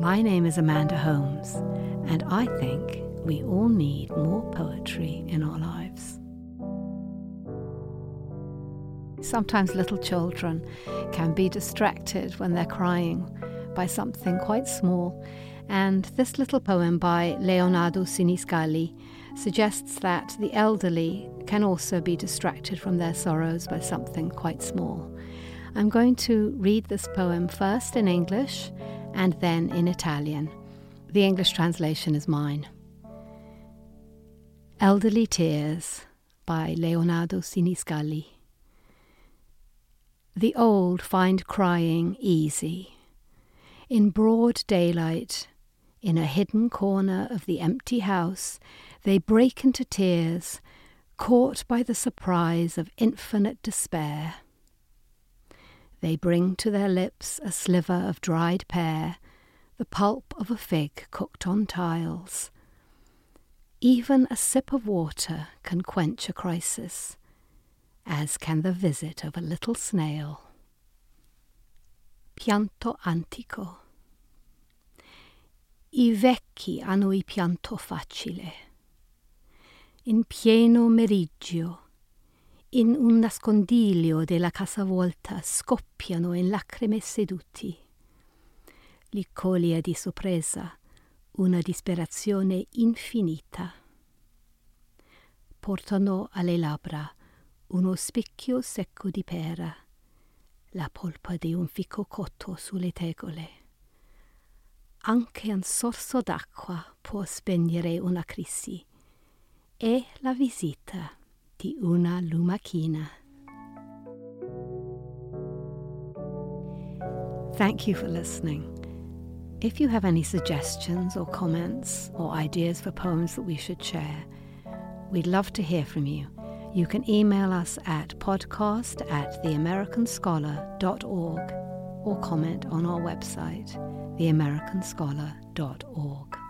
My name is Amanda Holmes, and I think we all need more poetry in our lives. Sometimes little children can be distracted when they're crying by something quite small, and this little poem by Leonardo Sinisgalli suggests that the elderly can also be distracted from their sorrows by something quite small. I'm going to read this poem first in English and then in Italian. The English translation is mine. Elderly Tears by Leonardo Sinisgalli. The old find crying easy. In broad daylight, in a hidden corner of the empty house, they break into tears, caught by the surprise of infinite despair. They bring to their lips a sliver of dried pear, the pulp of a fig cooked on tiles. Even a sip of water can quench a crisis, as can the visit of a little snail. Pianto antico. I vecchi hanno il pianto facile. In pieno meriggio in un nascondiglio della casa volta scoppiano in lacrime seduti. Li coglie di sorpresa una disperazione infinita. Portano alle labbra uno specchio secco di pera, la polpa di un fico cotto sulle tegole. Anche un sorso d'acqua può spegnere una crisi e la visita di una lumachina. Thank you for listening. If you have any suggestions or comments or ideas for poems that we should share, we'd love to hear from you. You can email us at podcast at theamericanscholar.org or comment on our website, theamericanscholar.org.